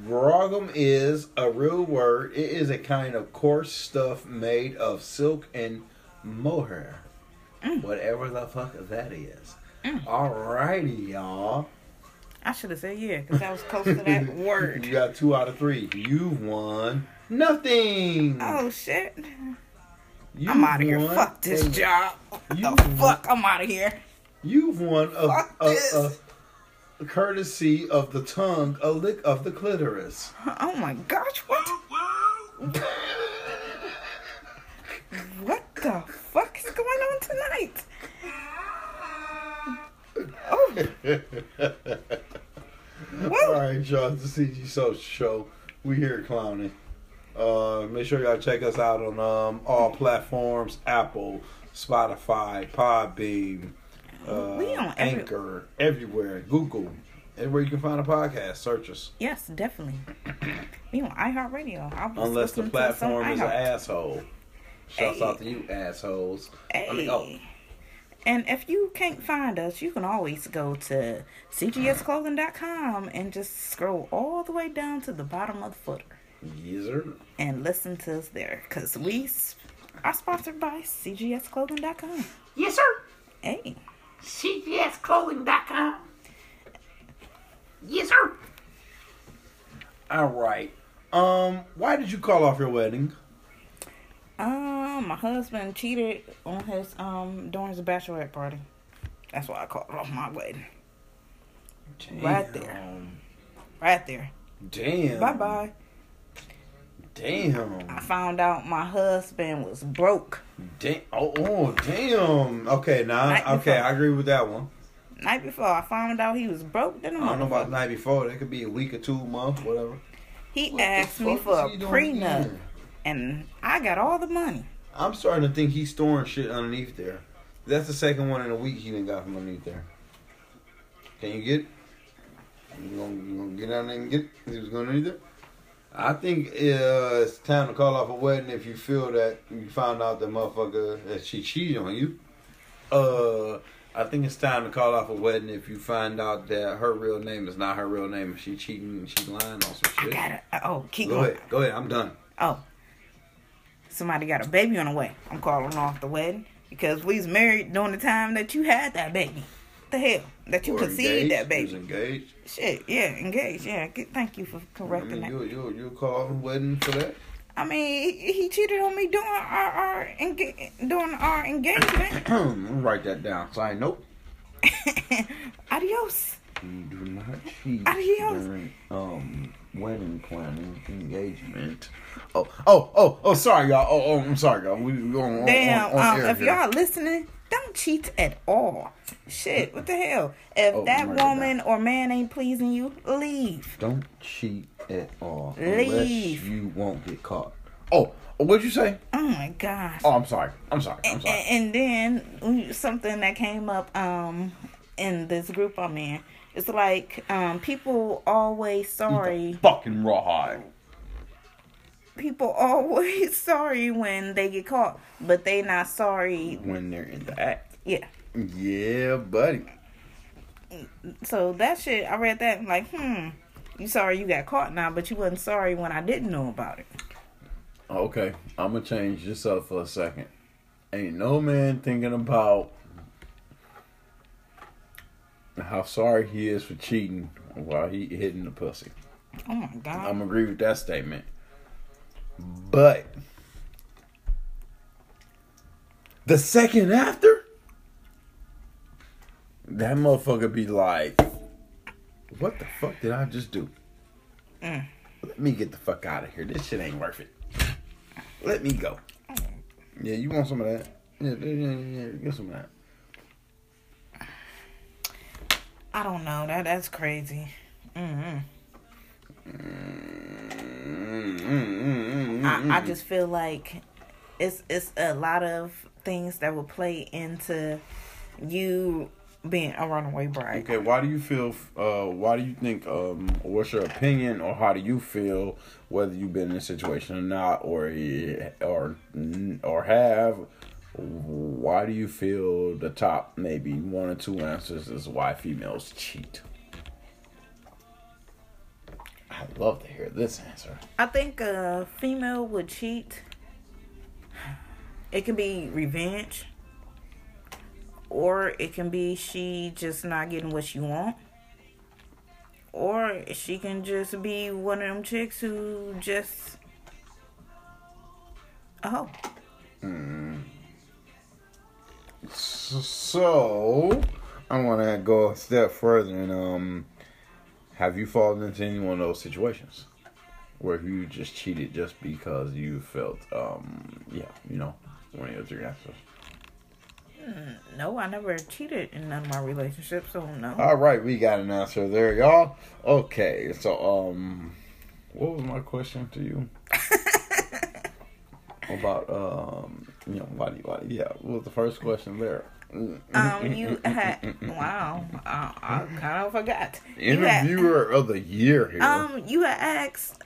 Grogum is a real word. It is a kind of coarse stuff made of silk and mohair. Mm. Whatever the fuck that is. Mm. Alrighty, y'all. I should have said yeah because I was close to that word You got two out of three. You've won nothing. oh shit You've I'm out of here fuck this a- job what You the fuck I'm out of here You've won a, Fuck a, this. a, a courtesy of the tongue, a lick of the clitoris. oh my gosh what What the fuck is going on tonight? Oh, All right, y'all. It's the CG Social Show. We here clowning. Uh, make sure y'all check us out on um, all platforms: Apple, Spotify, Podbean, uh, We on every- Anchor, everywhere. Google, everywhere you can find a podcast. Search us. Yes, definitely. We on iHeartRadio. I was Unless the listening to some platform is an iHeart. asshole. Shouts Hey. out to you assholes. Hey. I mean, oh, And if you can't find us, you can always go to cgsclothing.com and just scroll all the way down to the bottom of the footer yes, sir. and listen to us there. Because we s- are sponsored by cgsclothing.com. Yes, sir. Hey. CGSclothing.com. Yes, sir. All right. Um, why did you call off your wedding? Um, my husband cheated on his um during his bachelorette party. That's why I called off my wedding. Right there. Right there. Damn. Bye bye. I found out my husband was broke. Damn. Oh, oh, damn. Okay, now, okay, before. I agree with that one. Night before I found out he was broke, then I don't know about the night before. That could be a week or two, month, whatever. he What asked me for a prenup, here? and I got all the money. I'm starting to think he's storing shit underneath there. That's the second one in a week he didn't got from underneath there. Can you get it? You gonna, you gonna get out there and get it? He was going underneath there? I think uh, it's time to call off a wedding if you feel that you found out the motherfucker that she cheated on you. Uh, I think it's time to call off a wedding if you find out that her real name is not her real name and she cheating and she lying on some shit. I got it. Oh, keep Go going. ahead, go ahead. I'm done. Oh, somebody got a baby on the way. I'm calling off the wedding because we was married during the time that you had that baby. The hell that you Or conceived engaged, that baby. engaged. Shit, yeah, engaged. Yeah, thank you for I correcting mean, that. you you you call off a wedding for that? I mean, he, he cheated on me during our our enga- during our engagement. Write that down. So I nope. Adios. You do not cheat Adios. during um wedding planning engagement. Oh oh oh oh sorry y'all. Oh oh I'm sorry y'all. We we on, Damn. on, on um, if here. y'all listening, don't cheat at all. Shit, what the hell? If Oh, that woman or man ain't pleasing you, leave. don't cheat at all Leave. you won't get caught. Oh, what'd you say? Oh my gosh. Oh, I'm sorry. I'm sorry. I'm and, sorry. and then something that came up um in this group I'm in, it's like um people always sorry. Fucking rawhide. People always sorry when they get caught, but they not sorry. When they're in the act. Yeah. Yeah, buddy. So that shit, I read that and like, hmm, you sorry you got caught now, but you wasn't sorry when I didn't know about it. Okay, I'm gonna change this up for a second. Ain't no man thinking about how sorry he is for cheating while he hitting the pussy. Oh my god. I'm agree with that statement. But the second after, that motherfucker be like, "What the fuck did I just do? Mm. Let me get the fuck out of here. This shit ain't worth it. Let me go." Yeah, you want some of that? Yeah, yeah, yeah, yeah. Get some of that. I don't know. That that's crazy. hmm Mm-hmm. I, I just feel like it's it's a lot of things that will play into you being a runaway bride. Okay, why do you feel? Uh, why do you think? Um, what's your opinion, or how do you feel whether you've been in a situation or not, or or or have? Why do you feel the top maybe one or two answers is why females cheat? I'd love to hear this answer. I think a female would cheat. It can be revenge, or it can be she just not getting what she want, or she can just be one of them chicks who just oh So, I want to go a step further and um, have you fallen into any one of those situations where you just cheated just because you felt um, yeah, you know, one of your three answers. no, I never cheated in none of my relationships, so no. All right, we got an answer there, y'all. Okay, so um, what was my question to you? About um, you know, why do you, why, yeah, what was the first question there? Um, you had wow, I, I kind of forgot. You had- Interviewer of the year here. Um, you had asked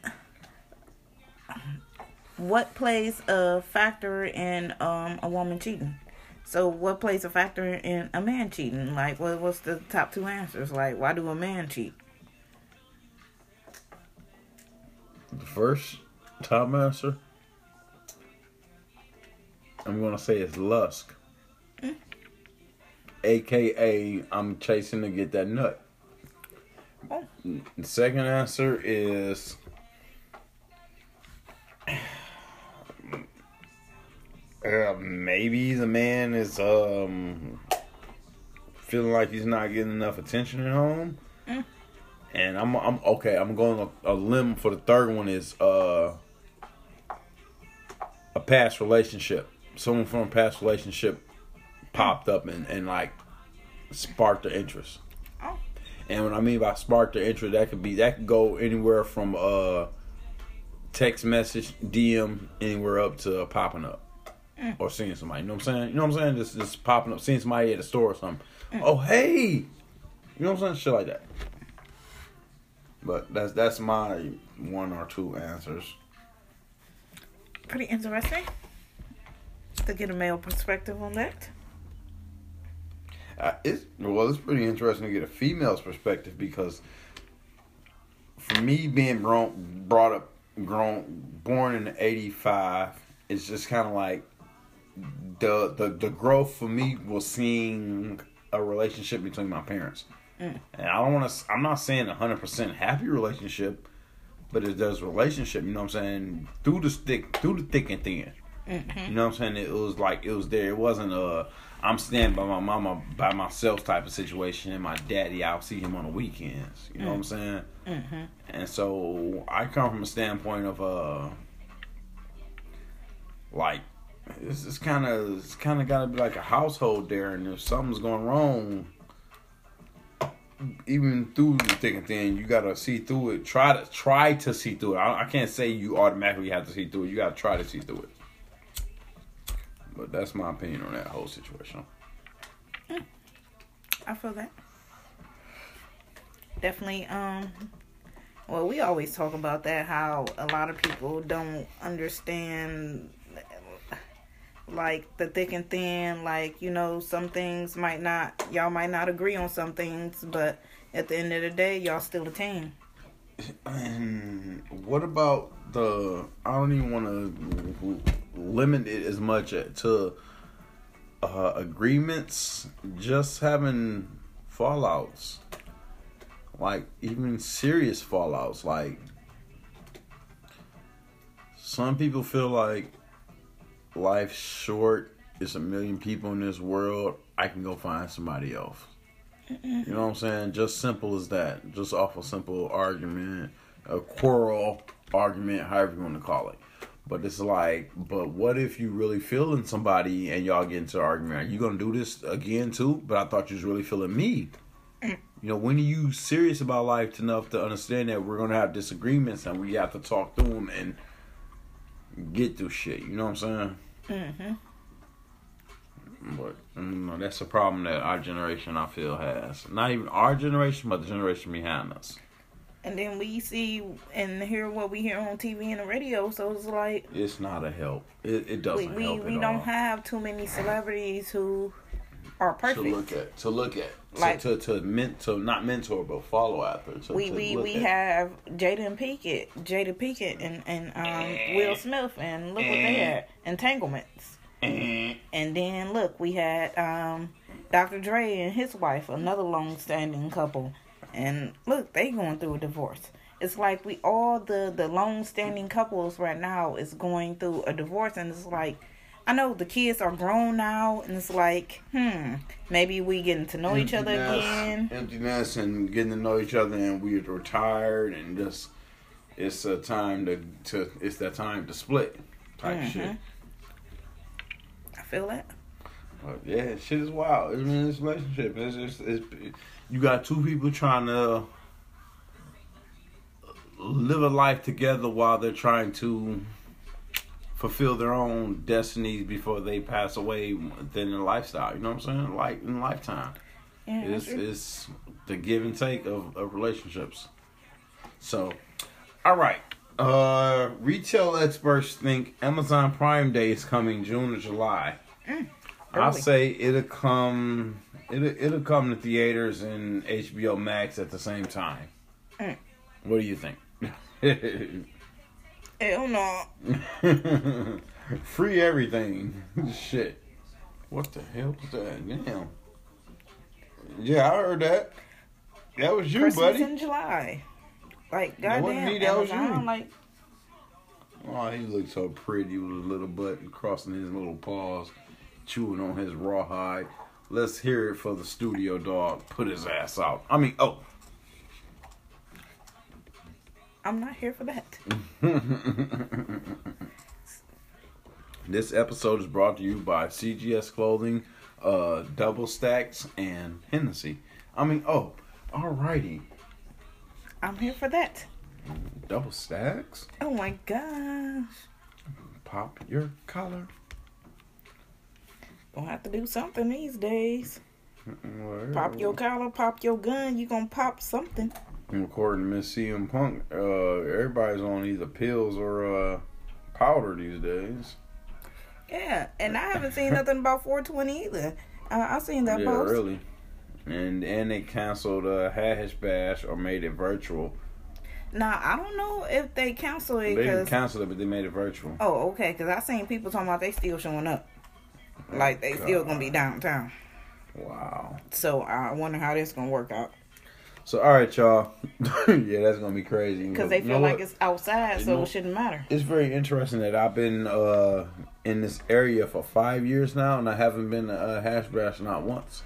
what plays a factor in um a woman cheating. So what plays a factor in a man cheating? Like, what what's the top two answers? Like, why do a man cheat? The first top answer, I'm gonna say it's Lusk. AKA, I'm chasing to get that nut. The second answer is uh, maybe the man is um feeling like he's not getting enough attention at home. And I'm I'm okay. I'm going a, a limb for the third one is uh a past relationship. Someone from a past relationship popped up and, and like sparked the interest. Oh. And what I mean by sparked the interest, that could be that could go anywhere from uh text message, DM, anywhere up to popping up. Or seeing somebody. You know what I'm saying? You know what I'm saying? Just just popping up, seeing somebody at the store or something. Oh hey You know what I'm saying? Shit like that. But that's that's my one or two answers. Pretty interesting to get a male perspective on that. It's well, it's pretty interesting to get a female's perspective because for me being grown, brought up, grown, born in '85, it's just kind of like the the the growth for me was seeing a relationship between my parents, mm. and I don't want to. I'm not saying a hundred percent happy relationship, but it does relationship. You know what I'm saying? Through the stick, through the thick and thin. Mm-hmm. You know what I'm saying? It was like it was there. It wasn't a I'm standing by my mama by myself type of situation, and my daddy I'll see him on the weekends. You know what I'm saying? Mm-hmm. And so I come from a standpoint of uh, like it's just kind of it's kind of got to be like a household there, and if something's going wrong, even through the thick and thin, you gotta see through it. Try to try to see through it. I, I can't say you automatically have to see through it. You gotta try to see through it. But that's my opinion on that whole situation. I feel that. Definitely, um, well, we always talk about that, how a lot of people don't understand, like, the thick and thin. Like, you know, some things might not, y'all might not agree on some things, but at the end of the day, y'all still a team. And what about the? I don't even want to limit it as much to uh, agreements. Just having fallouts, like even serious fallouts. Like some people feel like life's short. It's a million people in this world. I can go find somebody else. You know what I'm saying? Just simple as that. Just off a simple argument, a quarrel, argument, however you want to call it. But it's like, but what if you really feeling somebody and y'all get into an argument? Are you gonna do this again too? But I thought you was really feeling me. You know, when are you serious about life enough to understand that we're gonna have disagreements and we have to talk through them and get through shit? You know what I'm saying? Mm-hmm. But you know, that's a problem that our generation, I feel, has. Not even our generation, but the generation behind us. And then we see and hear what we hear on TV and the radio, so it's like It's not a help. It, it doesn't we, help we at don't all. have too many celebrities who are perfect. to look at, to look at, Like- to to to, men, to not mentor but follow after. To, we to we, we at. have Jaden Pinkett, Jada Pinkett, and and um, Will Smith, and look what they had entanglements. Eh. And then look, we had um, Dr. Dre and his wife, another long-standing couple, and look, they going through a divorce. It's like we all the the long-standing couples right now is going through a divorce, and it's like. I know the kids are grown now, and it's like, hmm, maybe we getting to know each other again. Emptiness and getting to know each other, and we're retired, and just it's a time to to it's that time to split type Mhm. shit. I feel that. But yeah, shit is wild. I mean, this relationship it's just it's, you got two people trying to live a life together while they're trying to fulfill their own destinies before they pass away within their lifestyle. You know what I'm saying? Like in lifetime. Yeah, It's, it's the give and take of, of relationships. So, all right. Uh, retail experts think Amazon Prime Day is coming June or July. I'll say it'll come. It'll, it'll come to theaters and HBO Max at the same time. Mm. What do you think? Hell no. Free everything. Shit. What the hell was that? Damn. Yeah, I heard that. That was you, Christmas buddy. in July. Like That wasn't goddamn, me, that was you. like Oh, he looked so pretty with his little butt and crossing his little paws, chewing on his rawhide. Let's hear it for the studio dog. Put his ass out. I mean, oh. I'm not here for that. This episode is brought to you by CGS Clothing, uh, Double Stacks, and Hennessy. I mean, oh, alrighty. I'm here for that. Double Stacks? Oh my gosh. Pop your collar. Gonna have to do something these days. Pop your collar, pop your gun. You gonna pop something. According to Miss CM Punk, uh, everybody's on either pills or uh, powder these days. Yeah, and I haven't seen nothing about 420 either. Uh, I seen that yeah, post. really. And and they canceled uh, Hash Bash or made it virtual. Now I don't know if they canceled it They didn't cancel it, but they made it virtual. Oh, okay. Because I seen people talking about they still showing up. Like they still gonna be downtown. Wow. So I wonder how this gonna work out. So all right, y'all. yeah, that's gonna be crazy. Because they You feel know like what? it's outside, You so know- it shouldn't matter. It's very interesting that I've been uh, in this area for five years now, and I haven't been to uh, Hash Bash not once.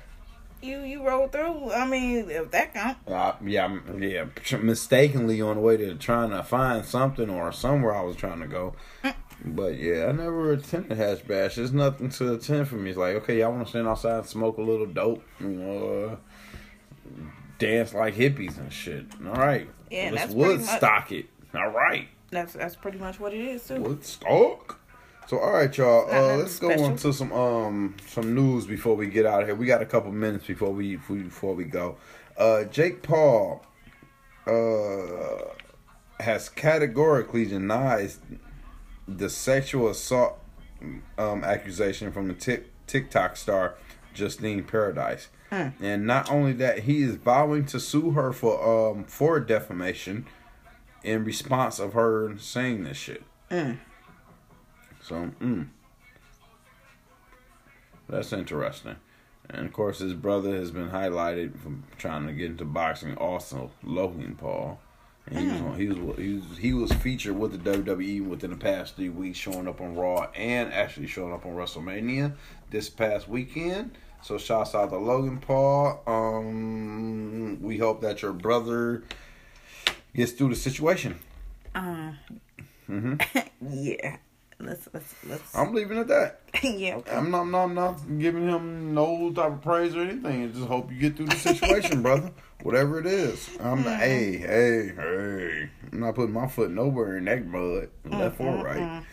You you roll through. I mean, if that count. Uh, yeah, yeah, mistakenly on the way to trying to find something or somewhere I was trying to go. But yeah, I never attended Hash Bash. There's nothing to attend for me. It's like, okay, y'all want to stand outside and smoke a little dope, you know, uh, dance like hippies and shit. All right. Yeah, let's that's pretty much- it. All right. That's that's pretty much what it is too. Woodstock. So all right, y'all. Uh, let's go special. on to some um some news before we get out of here. We got a couple minutes before we before we go. Uh, Jake Paul uh has categorically denied the sexual assault um, accusation from the Tik TikTok star Justine Paradise. And not only that, he is vowing to sue her for um for defamation in response of her saying this shit. So, mm. That's interesting. And of course, his brother has been highlighted from trying to get into boxing. Also, Logan Paul. And he, was on, he was he was he was featured with the WWE within the past three weeks, showing up on Raw and actually showing up on WrestleMania this past weekend. So shouts out to Logan Paul. Um, we hope that your brother gets through the situation. Uh, Mm-hmm. yeah. Let's let's let's. I'm leaving it at that. yeah. Okay. I'm not, I'm not, I'm not giving him no type of praise or anything. I just hope you get through the situation, brother. Whatever it is. I'm the, hey, hey, hey. I'm not putting my foot nowhere in that mud, left or mm-hmm, right. Mm-hmm.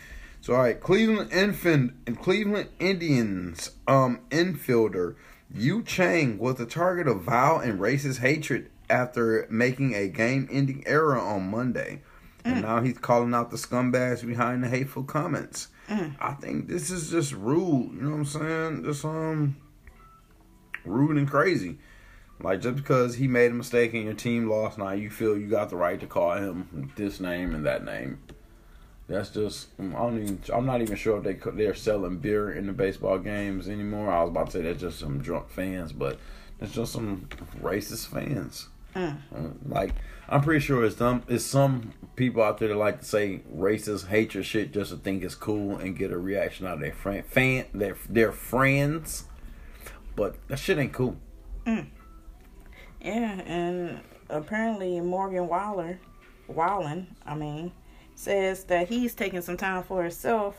So, all right, Cleveland infant, Cleveland Indians um infielder Yu Chang was the target of vile and racist hatred after making a game-ending error on Monday. And now he's calling out the scumbags behind the hateful comments. I think this is just rude. You know what I'm saying? Just um rude and crazy. Like just because he made a mistake and your team lost, now you feel you got the right to call him this name and that name. That's just I don't even. I'm not even sure if they they're selling beer in the baseball games anymore. I was about to say that's just some drunk fans, but it's just some racist fans. Uh, like I'm pretty sure it's some it's some people out there that like to say racist, hate your shit just to think it's cool and get a reaction out of their friend, fan, their their friends. But that shit ain't cool. Yeah, and apparently Morgan Waller, Wallen, I mean, says that he's taking some time for himself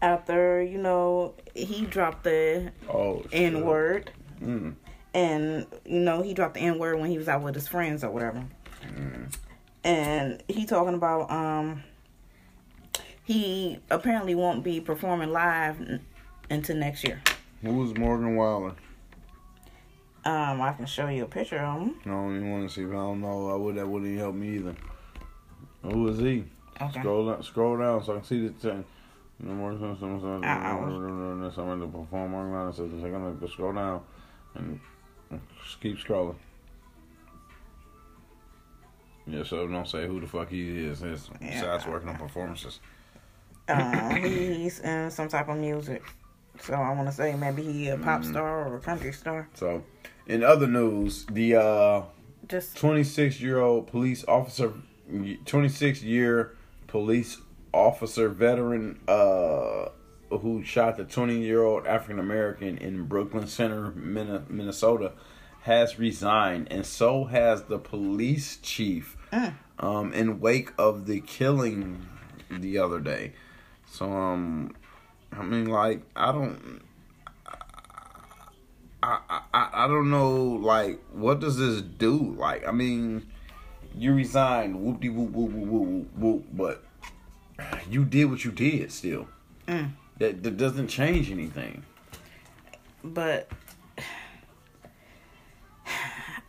after you know he dropped the Oh. N word, Mm. and you know he dropped the N word when he was out with his friends or whatever, and he talking about um he apparently won't be performing live n- until next year. Who was Morgan Wallen? Um, I can show you a picture of him. I don't even want to see. I don't know. I would. That wouldn't help me either. Who is he? Okay. Scroll down. Scroll down so I can see the thing. No more. Someone to perform online. So just gonna go scroll down and keep scrolling. Yeah, so don't say who the fuck he is. His Yeah. besides working on performances. uh, he's in some type of music. So I want to say maybe he a pop star or a country star. So, in other news, the uh Just 26 year old police officer 26 year police officer veteran uh who shot the 20 year old African American in Brooklyn Center, Minnesota, has resigned, and so has the police chief. Um, in wake of the killing the other day, so um, I mean, like I don't, I, I, I don't know, like, what does this do? Like, I mean, you resigned, whoop de whoop whoop whoop whoop whoop, but you did what you did still. Mm. That that doesn't change anything. but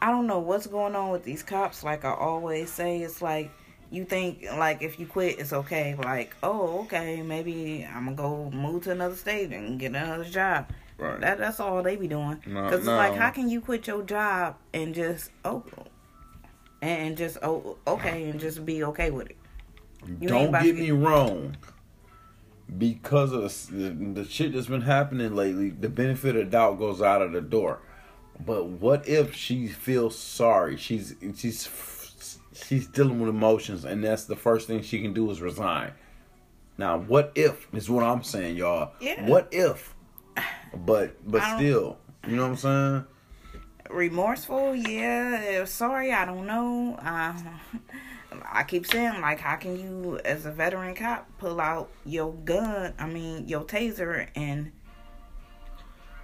I don't know what's going on with these cops. Like I always say, it's like you think like if you quit, it's okay. Like oh, okay, maybe I'm gonna go move to another state and get another job. Right. That that's all they be doing. No, Cause it's like, how can you quit your job and just oh, and just oh okay and just be okay with it? You Don't get me wrong. Because of the, the shit that's been happening lately, the benefit of doubt goes out of the door. But what if she feels sorry? She's she's she's dealing with emotions, and that's the first thing she can do is resign. Now, what if is what I'm saying, y'all? Yeah. What if? But but still, you know what I'm saying? remorseful yeah sorry i don't know uh, i keep saying like how can you as a veteran cop pull out your gun i mean your taser and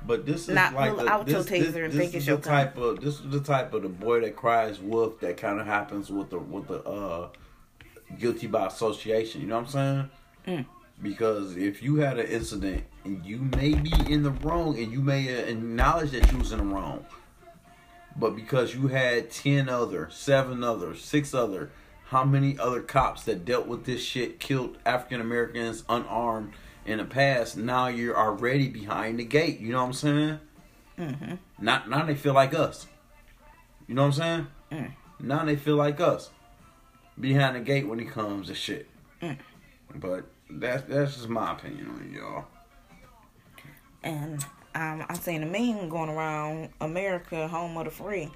But this is Not like pull the, this, this, taser and this is the type of this is the type of the boy that cries wolf that kind of happens with the with the uh guilty by association. You know what I'm saying? Mm. Because if you had an incident and you may be in the wrong and you may acknowledge that you was in the wrong, but because you had ten other, seven other, six other, how many other cops that dealt with this shit killed African Americans unarmed in the past? Now you're already behind the gate. You know what I'm saying? Mm-hmm. Now, now they feel like us. You know what I'm saying? Mm. Now they feel like us. Behind the gate when it comes to shit. Mm. But that's that's just my opinion on y'all. And um, I seen a meme going around America, home of the free,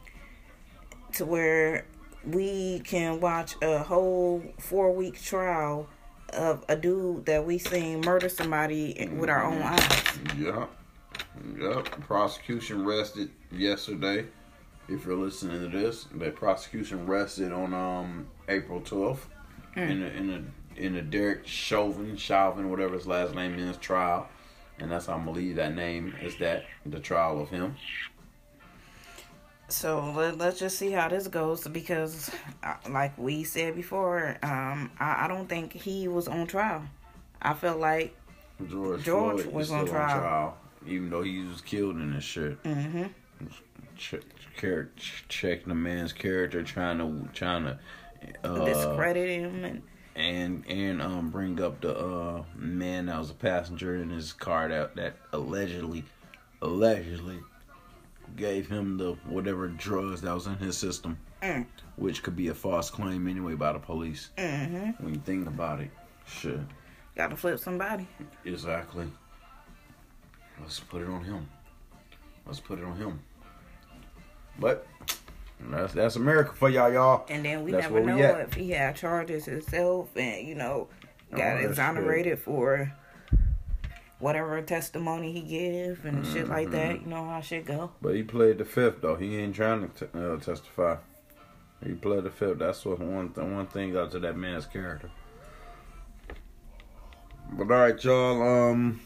to where we can watch a whole four week trial of a dude that we seen murder somebody with our own eyes. Yep. Yep. Prosecution rested yesterday. If you're listening to this, the prosecution rested on um April 12th in a in a in a Derek Chauvin, Chauvin, whatever his last name is, trial. And that's how I'm gonna leave that name is that the trial of him. So let, let's just see how this goes because, uh, like we said before, um, I, I don't think he was on trial. I felt like, George, George was is on trial. even though he was killed in this shit. mm-hmm, Check, the man's character, trying to trying to uh, discredit him and and and um bring up the uh man that was a passenger in his car that that allegedly allegedly gave him the whatever drugs that was in his system, Mm. which could be a false claim anyway by the police. mm-hmm, When you think about it, shit, got to flip somebody. exactly. Let's put it on him. Let's put it on him. But that's that's America for y'all, y'all. And then we That's never where we know if he had charges himself and, you know, got Oh, exonerated for whatever testimony he give and shit like Mm-hmm. that. You know how shit go. But he played the fifth though. He ain't trying to t- uh, testify. He played the fifth. That's what one th- one thing got to that man's character. But all right, y'all. Um,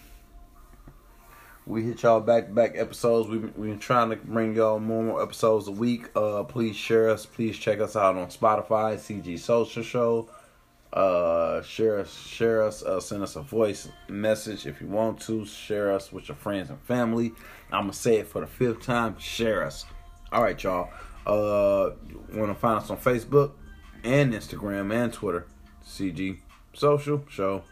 we hit y'all back to back episodes. We we been trying to bring y'all more more episodes a week. Uh, please share us. Please check us out on Spotify, CG Social Show. Uh, share us, share us. Uh, send us a voice message if you want to. Share us with your friends and family. I'm gonna say it for the fifth time. Share us. All right, y'all. Uh, want to find us on Facebook and Instagram and Twitter. CG Social Show.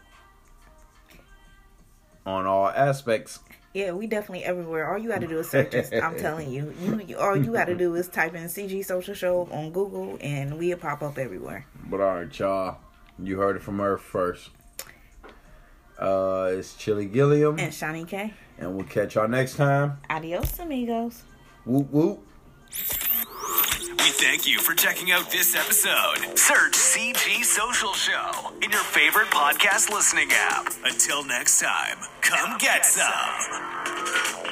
On all aspects. Yeah, we definitely everywhere. All you got to do is search us. I'm telling you. You, you all you got to do is type in CG Social Show on Google, and we'll pop up everywhere. But all right, y'all. You heard it from her first. Uh, it's Chili Gilliam, And Shawnee K. and we'll catch y'all next time. Adios, amigos. Whoop whoop. We thank you for checking out this episode. Search CG Social Show in your favorite podcast listening app. Until next time, come get some.